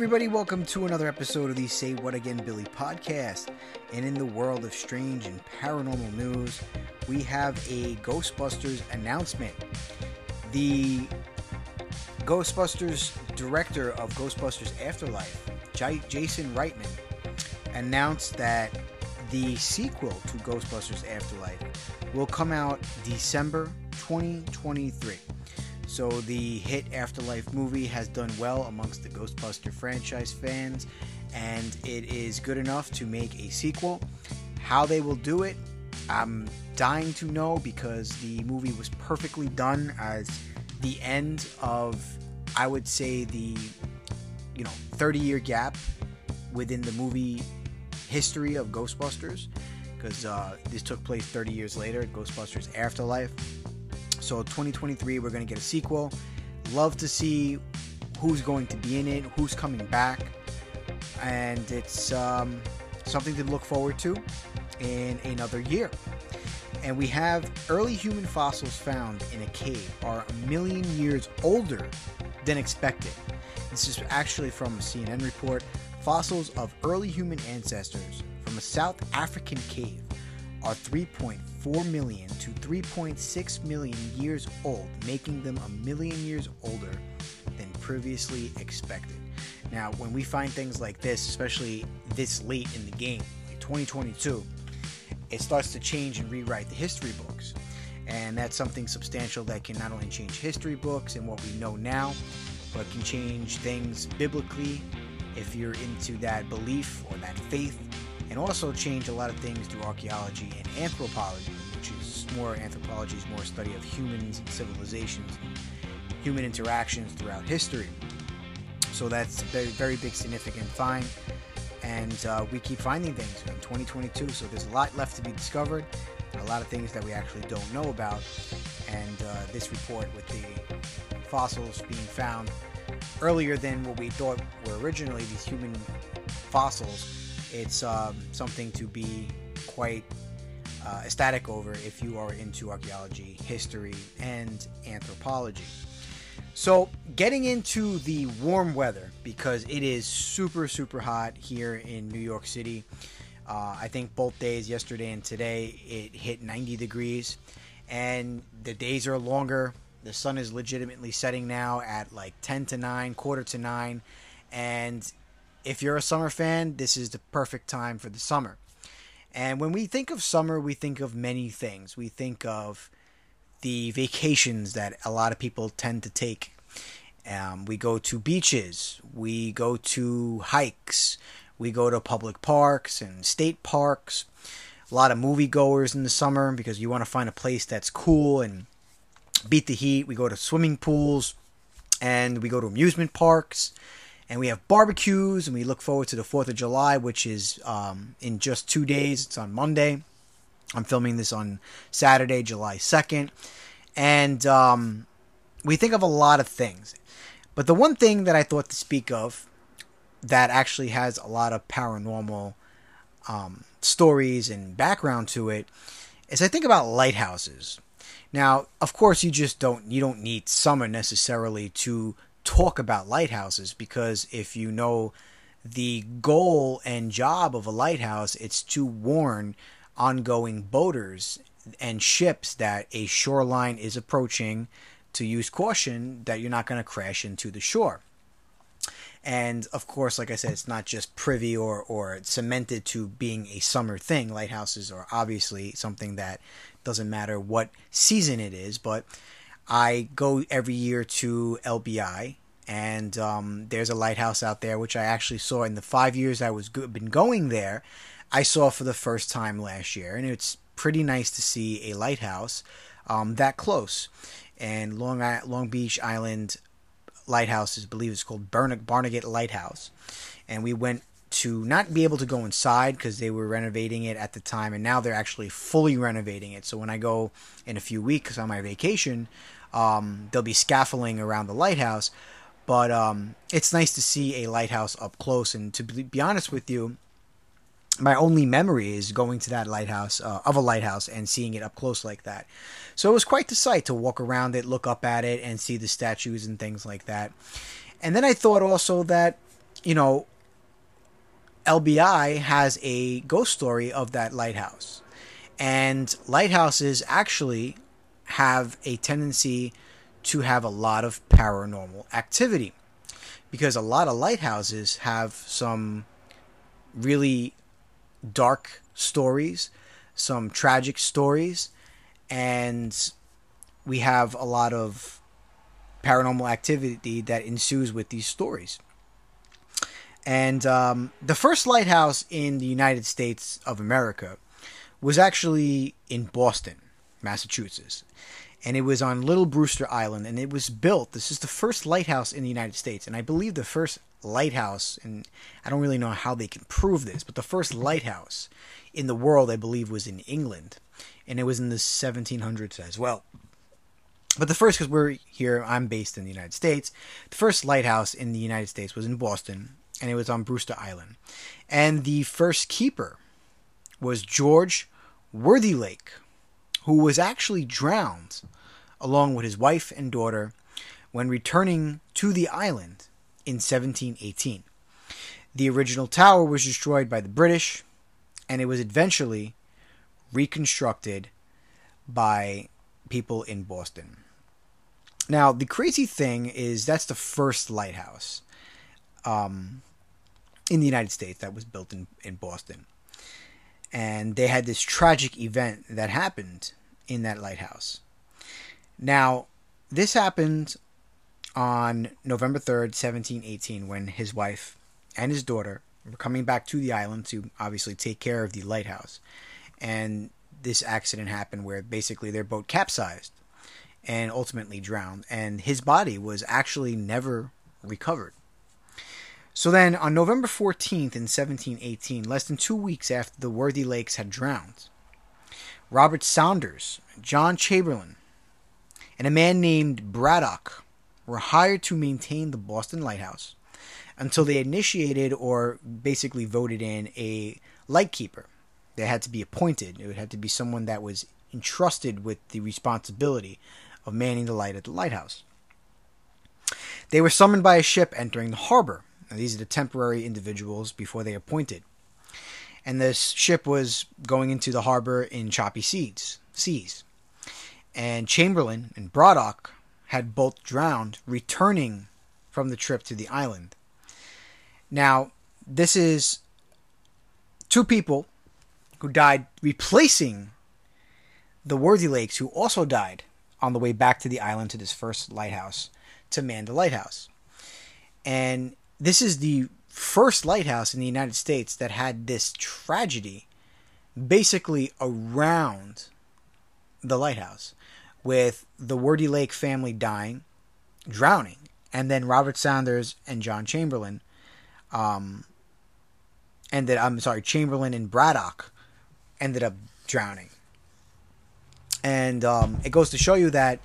Everybody, welcome to another episode of the Say What Again Billy podcast. And in the world of strange and paranormal news, we have a Ghostbusters announcement. The Ghostbusters director of Ghostbusters Afterlife, J- Jason Reitman, announced that the sequel to Ghostbusters Afterlife will come out December 2023. So the hit Afterlife movie has done well amongst the Ghostbuster franchise fans, and it is good enough to make a sequel. How they will do it, I'm dying to know because the movie was perfectly done as the end of, I would say, the you know 30 year gap within the movie history of Ghostbusters, because uh, this took place 30 years later, Ghostbusters Afterlife. So 2023, we're going to get a sequel. Love to see who's going to be in it, who's coming back, and it's um, something to look forward to in another year. And we have early human fossils found in a cave are a million years older than expected. This is actually from a CNN report. Fossils of early human ancestors from a South African cave are 3.4 million to 3.6 million years old, making them a million years older than previously expected. Now, when we find things like this, especially this late in the game, like 2022, it starts to change and rewrite the history books. And that's something substantial that can not only change history books and what we know now, but can change things biblically if you're into that belief or that faith and also change a lot of things through archaeology and anthropology, which is more anthropology is more study of humans and civilizations human interactions throughout history. So that's a very, very big significant find. And uh, we keep finding things in 2022. So there's a lot left to be discovered, a lot of things that we actually don't know about. And uh, this report with the fossils being found earlier than what we thought were originally these human fossils it's um, something to be quite uh, ecstatic over if you are into archaeology, history, and anthropology. So, getting into the warm weather because it is super, super hot here in New York City. Uh, I think both days, yesterday and today, it hit 90 degrees, and the days are longer. The sun is legitimately setting now at like 10 to 9, quarter to 9, and if you're a summer fan, this is the perfect time for the summer. And when we think of summer, we think of many things. We think of the vacations that a lot of people tend to take. Um, we go to beaches, we go to hikes, we go to public parks and state parks. A lot of moviegoers in the summer because you want to find a place that's cool and beat the heat. We go to swimming pools and we go to amusement parks and we have barbecues, and we look forward to the Fourth of July, which is um, in just two days. It's on Monday. I'm filming this on Saturday, July 2nd, and um, we think of a lot of things. But the one thing that I thought to speak of that actually has a lot of paranormal um, stories and background to it is I think about lighthouses. Now, of course, you just don't you don't need summer necessarily to talk about lighthouses because if you know the goal and job of a lighthouse, it's to warn ongoing boaters and ships that a shoreline is approaching to use caution that you're not going to crash into the shore. And of course, like I said, it's not just privy or, or cemented to being a summer thing. Lighthouses are obviously something that doesn't matter what season it is, but I go every year to LBI, and um, there's a lighthouse out there, which I actually saw in the five years I was go- been going there. I saw for the first time last year, and it's pretty nice to see a lighthouse um, that close. And Long I- Long Beach Island Lighthouse is, I believe, it's called Barn- Barnegat Lighthouse, and we went to not be able to go inside because they were renovating it at the time, and now they're actually fully renovating it. So when I go in a few weeks on my vacation, um, there'll be scaffolding around the lighthouse. But um, it's nice to see a lighthouse up close. And to be honest with you, my only memory is going to that lighthouse uh, of a lighthouse and seeing it up close like that. So it was quite the sight to walk around it, look up at it, and see the statues and things like that. And then I thought also that you know, LBI has a ghost story of that lighthouse. And lighthouses actually have a tendency to have a lot of paranormal activity because a lot of lighthouses have some really dark stories, some tragic stories, and we have a lot of paranormal activity that ensues with these stories. And um, the first lighthouse in the United States of America was actually in Boston, Massachusetts. And it was on Little Brewster Island. And it was built, this is the first lighthouse in the United States. And I believe the first lighthouse, and I don't really know how they can prove this, but the first lighthouse in the world, I believe, was in England. And it was in the 1700s as well. But the first, because we're here, I'm based in the United States. The first lighthouse in the United States was in Boston, and it was on Brewster Island. And the first keeper was George Worthylake, who was actually drowned along with his wife and daughter when returning to the island in 1718. The original tower was destroyed by the British, and it was eventually reconstructed by people in Boston. Now, the crazy thing is that's the first lighthouse. Um, in the United States that was built in, in Boston. And they had this tragic event that happened in that lighthouse. Now, this happened on November 3rd, 1718, when his wife and his daughter were coming back to the island to obviously take care of the lighthouse. And this accident happened where basically their boat capsized and ultimately drowned. And his body was actually never recovered. So then, on November 14th in 1718, less than two weeks after the Worthylakes had drowned, Robert Saunders, John Chamberlain, and a man named Braddock were hired to maintain the Boston Lighthouse until they initiated or basically voted in a lightkeeper. They had to be appointed. It would have to be someone that was entrusted with the responsibility of manning the light at the lighthouse. They were summoned by a ship entering the harbor now, these are the temporary individuals before they appointed. And this ship was going into the harbor in choppy seas. seas. And Chamberlain and Braddock had both drowned returning from the trip to the island. Now, this is two people who died replacing the Worthylakes, who also died on the way back to the island to this first lighthouse to man the lighthouse. And this is the first lighthouse in the United States that had this tragedy basically around the lighthouse with the Worthylake family dying, drowning, and then Robert Saunders and John Chamberlain um ended I'm sorry, Chamberlain and Braddock ended up drowning. And um, it goes to show you that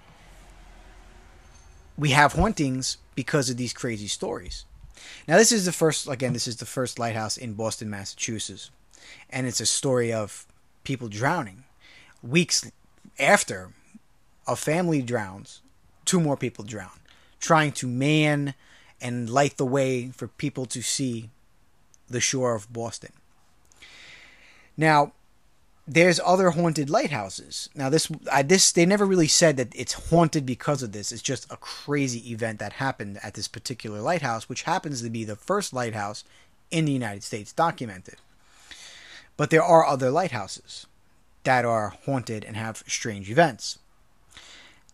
we have hauntings because of these crazy stories. Now, this is the first, again, this is the first lighthouse in Boston, Massachusetts. And it's a story of people drowning. Weeks after a family drowns, two more people drown, trying to man and light the way for people to see the shore of Boston. Now, there's other haunted lighthouses. Now this I, this they never really said that it's haunted because of this. It's just a crazy event that happened at this particular lighthouse, which happens to be the first lighthouse in the United States documented. But there are other lighthouses that are haunted and have strange events.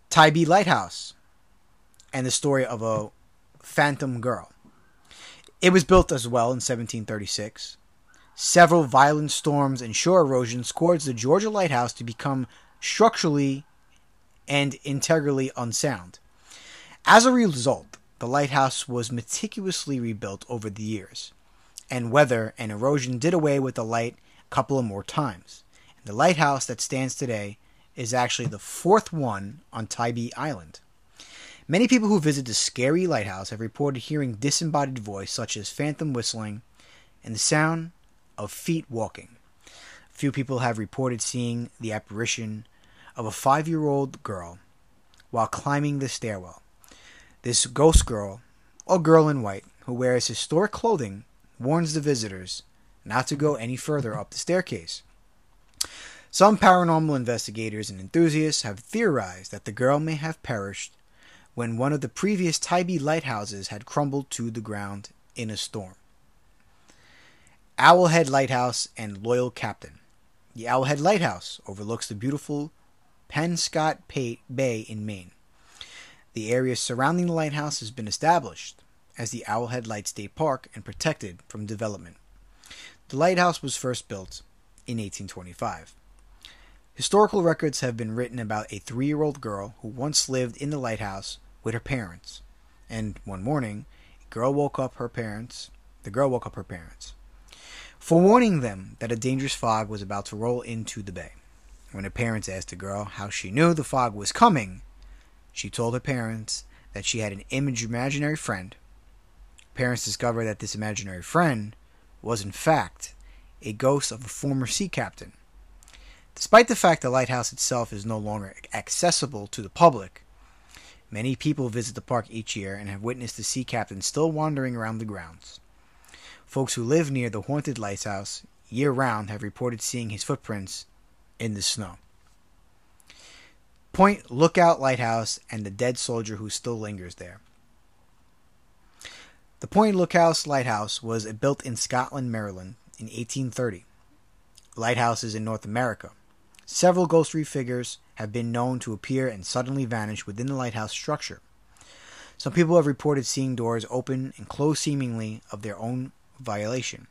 Tybee Lighthouse and the story of a phantom girl. It was built as well in 1736 Several violent storms and shore erosion caused the Georgia lighthouse to become structurally and integrally unsound. As a result, the lighthouse was meticulously rebuilt over the years, and weather and erosion did away with the light a couple of more times. And the lighthouse that stands today is actually the fourth one on Tybee Island. Many people who visit the scary lighthouse have reported hearing disembodied voice such as phantom whistling and the sound of feet walking. Few people have reported seeing the apparition of a five year old girl while climbing the stairwell. This ghost girl, or girl in white, who wears historic clothing, warns the visitors not to go any further up the staircase. Some paranormal investigators and enthusiasts have theorized that the girl may have perished when one of the previous Tybee lighthouses had crumbled to the ground in a storm. Owlhead Lighthouse and Loyal Captain. The Owlhead Lighthouse overlooks the beautiful Penobscot Bay in Maine. The area surrounding the lighthouse has been established as the Owlhead Light State Park and protected from development. The lighthouse was first built in 1825. Historical records have been written about a three year old girl who once lived in the lighthouse with her parents, and one morning, a girl woke up her parents. The girl woke up her parents, forewarning them that a dangerous fog was about to roll into the bay. When her parents asked the girl how she knew the fog was coming, she told her parents that she had an imaginary friend. Parents discovered that this imaginary friend was, in fact, a ghost of a former sea captain. Despite the fact the lighthouse itself is no longer accessible to the public, many people visit the park each year and have witnessed the sea captain still wandering around the grounds. Folks who live near the haunted lighthouse year round have reported seeing his footprints in the snow. Point Lookout Lighthouse and the dead soldier who still lingers there. The Point Lookout Lighthouse was built in Scotland, Maryland in 1830. Lighthouses in North America. Several ghostly figures have been known to appear and suddenly vanish within the lighthouse structure. Some people have reported seeing doors open and close seemingly of their own violation.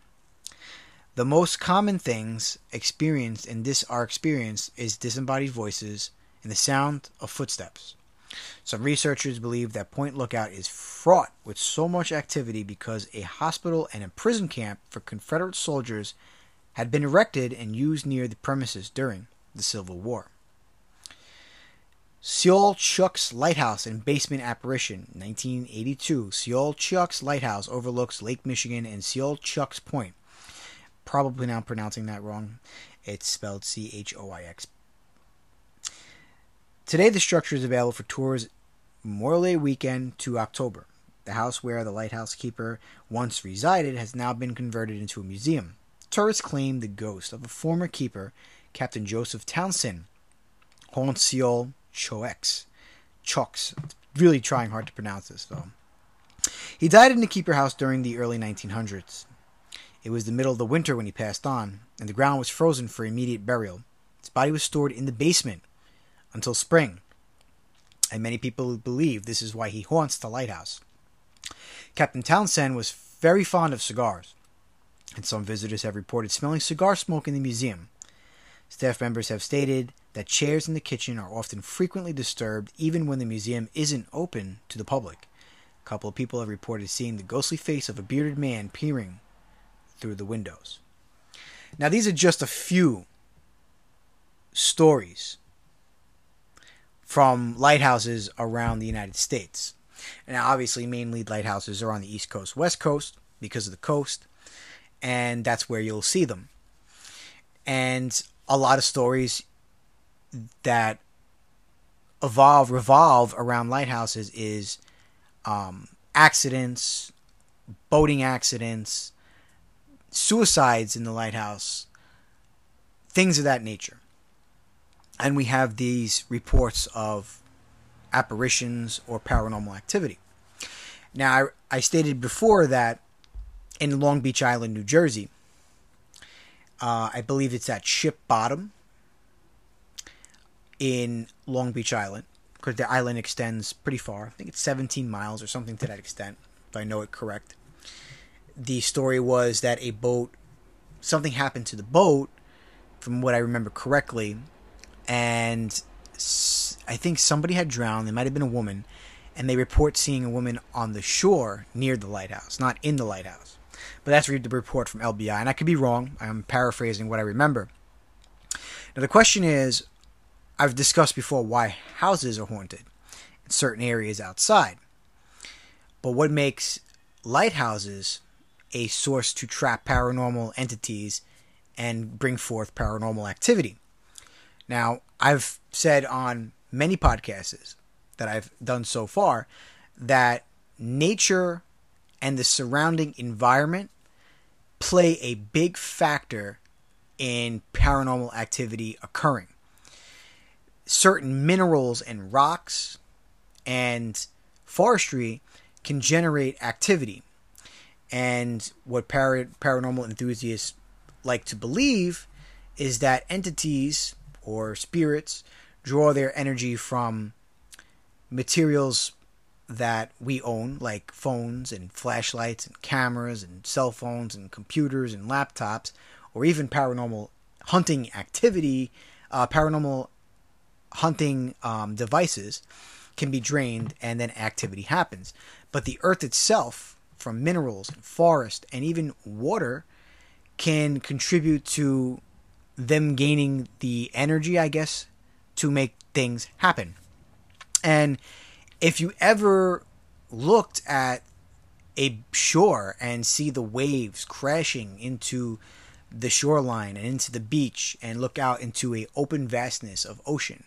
The most common things experienced in this are experienced is disembodied voices and the sound of footsteps. Some researchers believe that Point Lookout is fraught with so much activity because a hospital and a prison camp for Confederate soldiers had been erected and used near the premises during the Civil War. Seul Choix Lighthouse and Basement Apparition, 1982. Seul Choix Lighthouse overlooks Lake Michigan and Seul Choix Point. Probably now pronouncing that wrong. It's spelled C H O I X. Today, the structure is available for tours Memorial Day weekend to October. The house where the lighthouse keeper once resided has now been converted into a museum. Tourists claim the ghost of a former keeper, Captain Joseph Townsend, haunts Seol Choex. Chox. Really trying hard to pronounce this, though. He died in the keeper house during the early 1900s. It was the middle of the winter when he passed on, and the ground was frozen for immediate burial. His body was stored in the basement until spring, and many people believe this is why he haunts the lighthouse. Captain Townsend was very fond of cigars, and some visitors have reported smelling cigar smoke in the museum. Staff members have stated that chairs in the kitchen are often frequently disturbed even when the museum isn't open to the public. A couple of people have reported seeing the ghostly face of a bearded man peering through the windows. Now, these are just a few stories from lighthouses around the United States. Now, obviously, mainly lighthouses are on the East Coast, West Coast because of the coast, and that's where you'll see them. And a lot of stories that evolve revolve around lighthouses is um, accidents, boating accidents, suicides in the lighthouse, things of that nature. And we have these reports of apparitions or paranormal activity. Now, I, I stated before that in Long Beach Island, New Jersey, uh, I believe it's at Ship Bottom in Long Beach Island because the island extends pretty far. I think it's 17 miles or something to that extent, if I know it correct. The story was that a boat, something happened to the boat, from what I remember correctly, and I think somebody had drowned. It might have been a woman, and they report seeing a woman on the shore near the lighthouse, not in the lighthouse. But that's the report from LBI, and I could be wrong. I'm paraphrasing what I remember. Now the question is, I've discussed before why houses are haunted in certain areas outside. But what makes lighthouses a source to trap paranormal entities and bring forth paranormal activity? Now, I've said on many podcasts that I've done so far that nature and the surrounding environment play a big factor in paranormal activity occurring. Certain minerals and rocks and forestry can generate activity. And what para- paranormal enthusiasts like to believe is that entities or spirits draw their energy from materials that we own, like phones and flashlights and cameras and cell phones and computers and laptops, or even paranormal hunting activity, uh, paranormal hunting um, devices can be drained and then activity happens. But the earth itself, from minerals and forest and even water, can contribute to them gaining the energy, I guess, to make things happen. And if you ever looked at a shore and see the waves crashing into the shoreline and into the beach and look out into a open vastness of ocean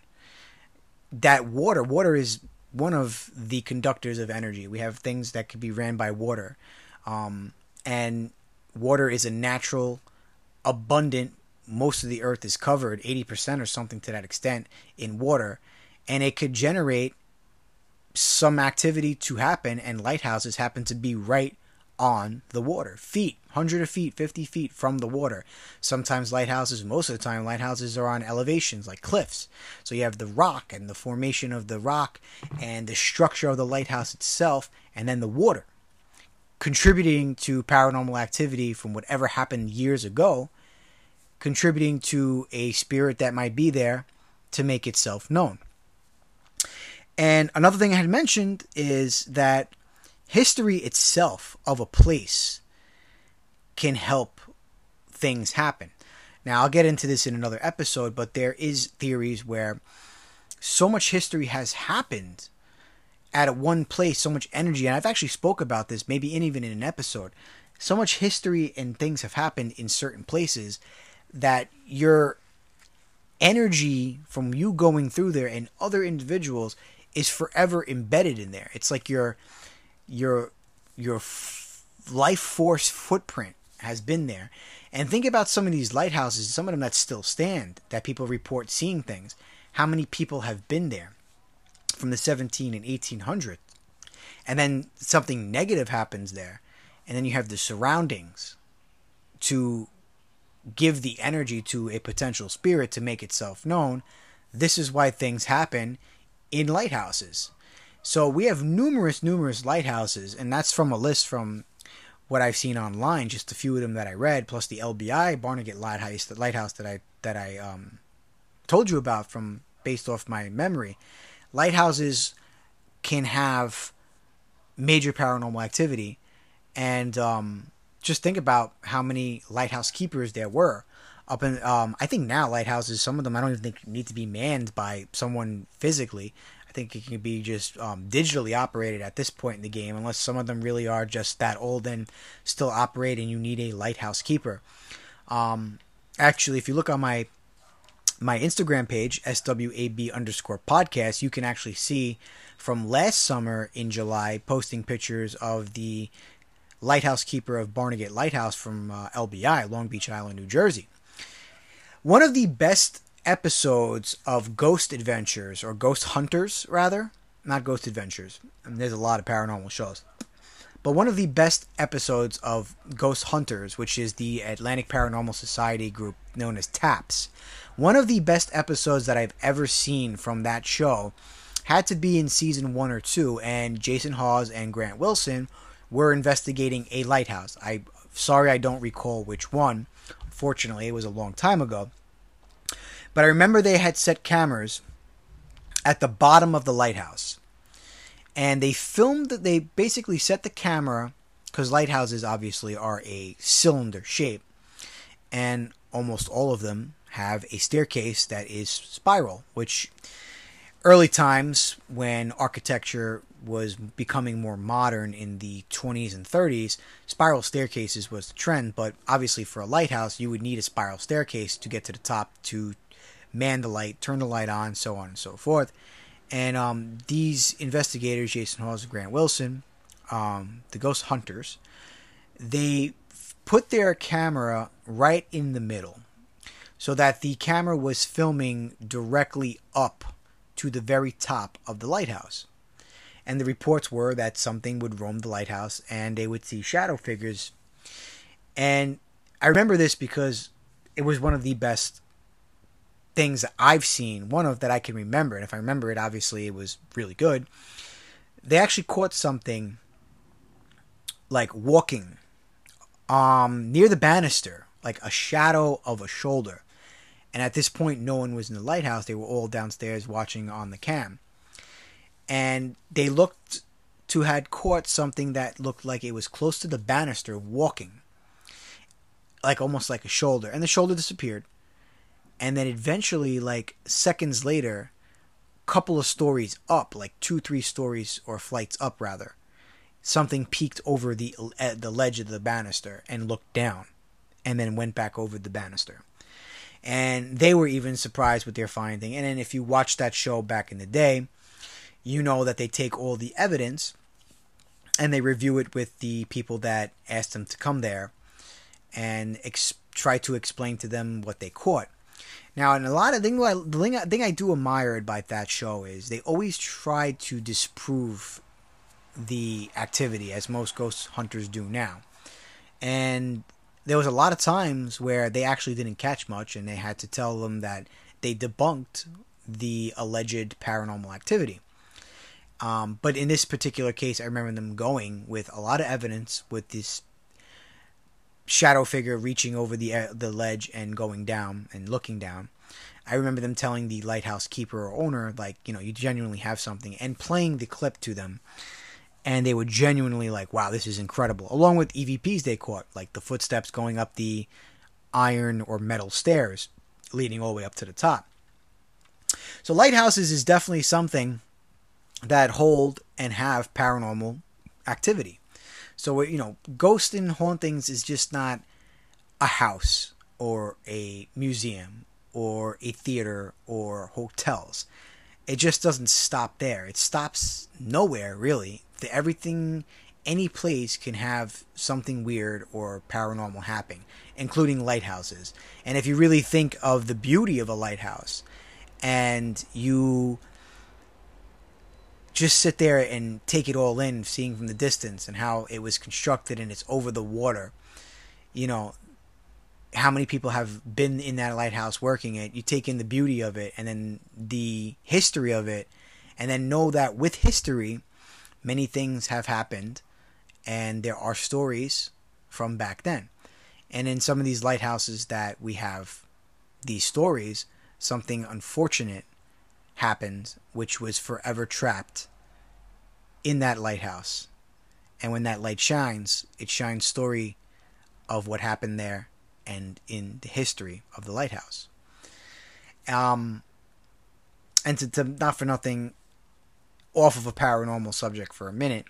that water water is one of the conductors of energy. We have things that could be ran by water. Um, and water is a natural abundant most of the earth is covered 80% or something to that extent in water. And it could generate some activity to happen, and lighthouses happen to be right on the water, feet, hundred of feet, fifty feet from the water. Sometimes lighthouses, most of the time, lighthouses are on elevations like cliffs. So you have the rock and the formation of the rock and the structure of the lighthouse itself, and then the water, contributing to paranormal activity from whatever happened years ago, contributing to a spirit that might be there to make itself known. And another thing I had mentioned is that history itself of a place can help things happen. Now, I'll get into this in another episode, but there is theories where so much history has happened at one place, so much energy, and I've actually spoke about this maybe in, even in an episode. So much history and things have happened in certain places that your energy from you going through there and other individuals is forever embedded in there. It's like your your your f- life force footprint has been there. And think about some of these lighthouses, some of them that still stand, that people report seeing things. How many people have been there from the 17 and 1800s? And then something negative happens there. And then you have the surroundings to give the energy to a potential spirit to make itself known. This is why things happen in lighthouses. So we have numerous, numerous lighthouses, and that's from a list from what I've seen online, just a few of them that I read, plus the LBI Barnegat Lighthouse, the lighthouse that I that I um, told you about from based off my memory. Lighthouses can have major paranormal activity, and um, just think about how many lighthouse keepers there were up in um, I think now lighthouses some of them I don't even think need to be manned by someone physically. Think it can be just um, digitally operated at this point in the game, unless some of them really are just that old and still operating. You need a lighthouse keeper. Um, actually, if you look on my my Instagram page swab underscore podcast, you can actually see from last summer in July posting pictures of the lighthouse keeper of Barnegat Lighthouse from uh, LBI, Long Beach Island, New Jersey. One of the best episodes of Ghost Adventures, or Ghost Hunters, rather, not Ghost Adventures. I mean, there's a lot of paranormal shows. But one of the best episodes of Ghost Hunters, which is the Atlantic Paranormal Society group known as TAPS, one of the best episodes that I've ever seen from that show had to be in season one or two, and Jason Hawes and Grant Wilson were investigating a lighthouse. I sorry I don't recall which one, Fortunately, it was a long time ago. But I remember they had set cameras at the bottom of the lighthouse. And they filmed, that, they basically set the camera, because lighthouses obviously are a cylinder shape. And almost all of them have a staircase that is spiral, which early times when architecture was becoming more modern in the 20s and 30s, spiral staircases was the trend. But obviously, for a lighthouse, you would need a spiral staircase to get to the top to man the light, turn the light on, so on and so forth. And um, these investigators, Jason Hawes and Grant Wilson, um, the ghost hunters, they put their camera right in the middle so that the camera was filming directly up to the very top of the lighthouse. And the reports were that something would roam the lighthouse and they would see shadow figures. And I remember this because it was one of the best things that I've seen, one of that I can remember. And if I remember it, obviously it was really good. They actually caught something like walking um, near the banister, like a shadow of a shoulder. And at this point, no one was in the lighthouse. They were all downstairs watching on the cam. And they looked to had caught something that looked like it was close to the banister walking. Like almost like a shoulder. And the shoulder disappeared. And then eventually, like seconds later, couple of stories up, like two, three stories or flights up rather, something peeked over the uh, the ledge of the banister and looked down, and then went back over the banister. And they were even surprised with their finding. And then if you watch that show back in the day, you know that they take all the evidence and they review it with the people that asked them to come there and ex- try to explain to them what they caught. Now, and a lot of thing, the thing, thing I do admire about that show is they always try to disprove the activity, as most ghost hunters do now. And there was a lot of times where they actually didn't catch much, and they had to tell them that they debunked the alleged paranormal activity. Um, but in this particular case, I remember them going with a lot of evidence with this shadow figure reaching over the uh, the ledge and going down and looking down. I remember them telling the lighthouse keeper or owner, like, you know, you genuinely have something, and playing the clip to them and they were genuinely like, "Wow, this is incredible." Along with EVPs they caught, like the footsteps going up the iron or metal stairs leading all the way up to the top. So lighthouses is definitely something that hold and have paranormal activity. So uh, you know, ghost and hauntings is just not a house or a museum or a theater or hotels. It just doesn't stop there. It stops nowhere really that everything, any place can have something weird or paranormal happening, including lighthouses. And if you really think of the beauty of a lighthouse and you just sit there and take it all in, seeing from the distance and how it was constructed and it's over the water, you know, how many people have been in that lighthouse working it. You take in the beauty of it and then the history of it, and then know that with history, many things have happened and there are stories from back then. And in some of these lighthouses that we have these stories, something unfortunate happened, which was forever trapped in that lighthouse. And when that light shines, it shines story of what happened there and in the history of the lighthouse. Um, and to, to not for nothing, off of a paranormal subject for a minute,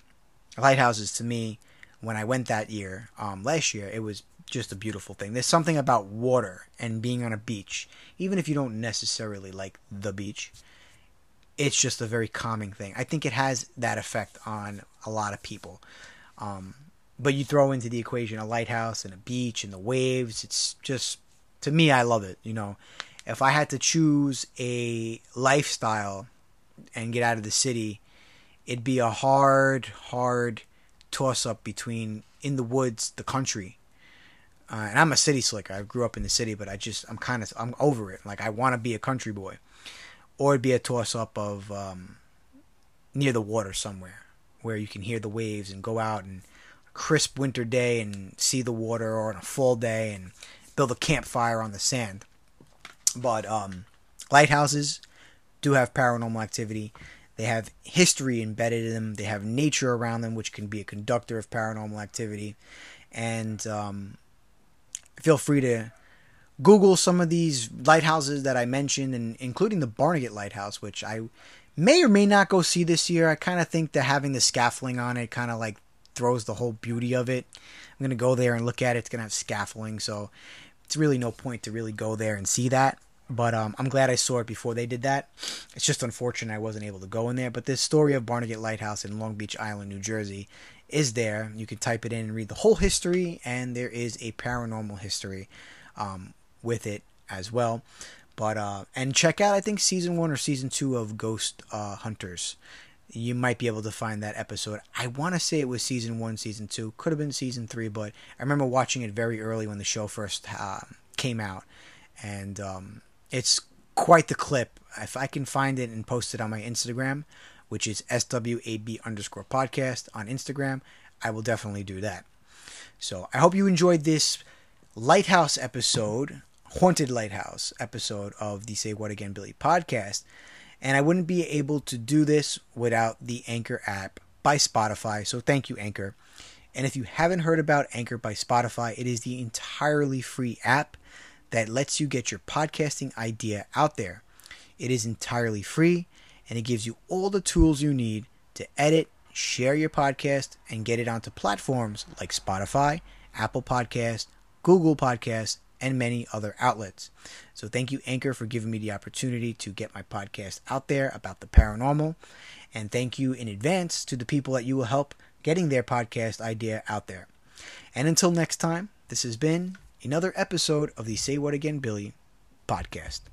lighthouses to me, when I went that year, um, last year, it was just a beautiful thing. There's something about water and being on a beach, even if you don't necessarily like the beach. It's just a very calming thing. I think it has that effect on a lot of people. Um, but you throw into the equation a lighthouse and a beach and the waves. It's just to me, I love it. You know, if I had to choose a lifestyle and get out of the city, it'd be a hard, hard toss up between in the woods, the country. Uh, and I'm a city slicker. I grew up in the city, but I just I'm kind of I'm over it. Like I want to be a country boy, or it'd be a toss up of um, near the water somewhere where you can hear the waves and go out and crisp winter day and see the water, or on a fall day and build a campfire on the sand. But um, lighthouses do have paranormal activity. They have history embedded in them. They have nature around them, which can be a conductor of paranormal activity. And um, feel free to Google some of these lighthouses that I mentioned, and including the Barnegat Lighthouse, which I may or may not go see this year. I kind of think that having the scaffolding on it kind of like throws the whole beauty of it. I'm gonna go there and look at it. It's gonna have scaffolding, so it's really no point to really go there and see that. But um, I'm glad I saw it before they did that. It's just unfortunate I wasn't able to go in there. But this story of Barnegat Lighthouse in Long Beach Island, New Jersey, is there. You can type it in and read the whole history, and there is a paranormal history um, with it as well. But uh, and check out I think season one or season two of Ghost uh, Hunters. You might be able to find that episode. I want to say it was season one, season two. Could have been season three, but I remember watching it very early when the show first uh, came out, and um, it's quite the clip. If I can find it and post it on my Instagram, which is swab underscore podcast on Instagram, I will definitely do that. So I hope you enjoyed this lighthouse episode haunted lighthouse episode of the Say What Again Billy podcast. And I wouldn't be able to do this without the Anchor app by Spotify. So thank you, Anchor. And if you haven't heard about Anchor by Spotify, it is the entirely free app that lets you get your podcasting idea out there. It is entirely free and it gives you all the tools you need to edit, share your podcast, and get it onto platforms like Spotify, Apple Podcast, Google Podcast, and many other outlets. So thank you, Anchor, for giving me the opportunity to get my podcast out there about the paranormal. And thank you in advance to the people that you will help getting their podcast idea out there. And until next time, this has been another episode of the Say What Again Billy podcast.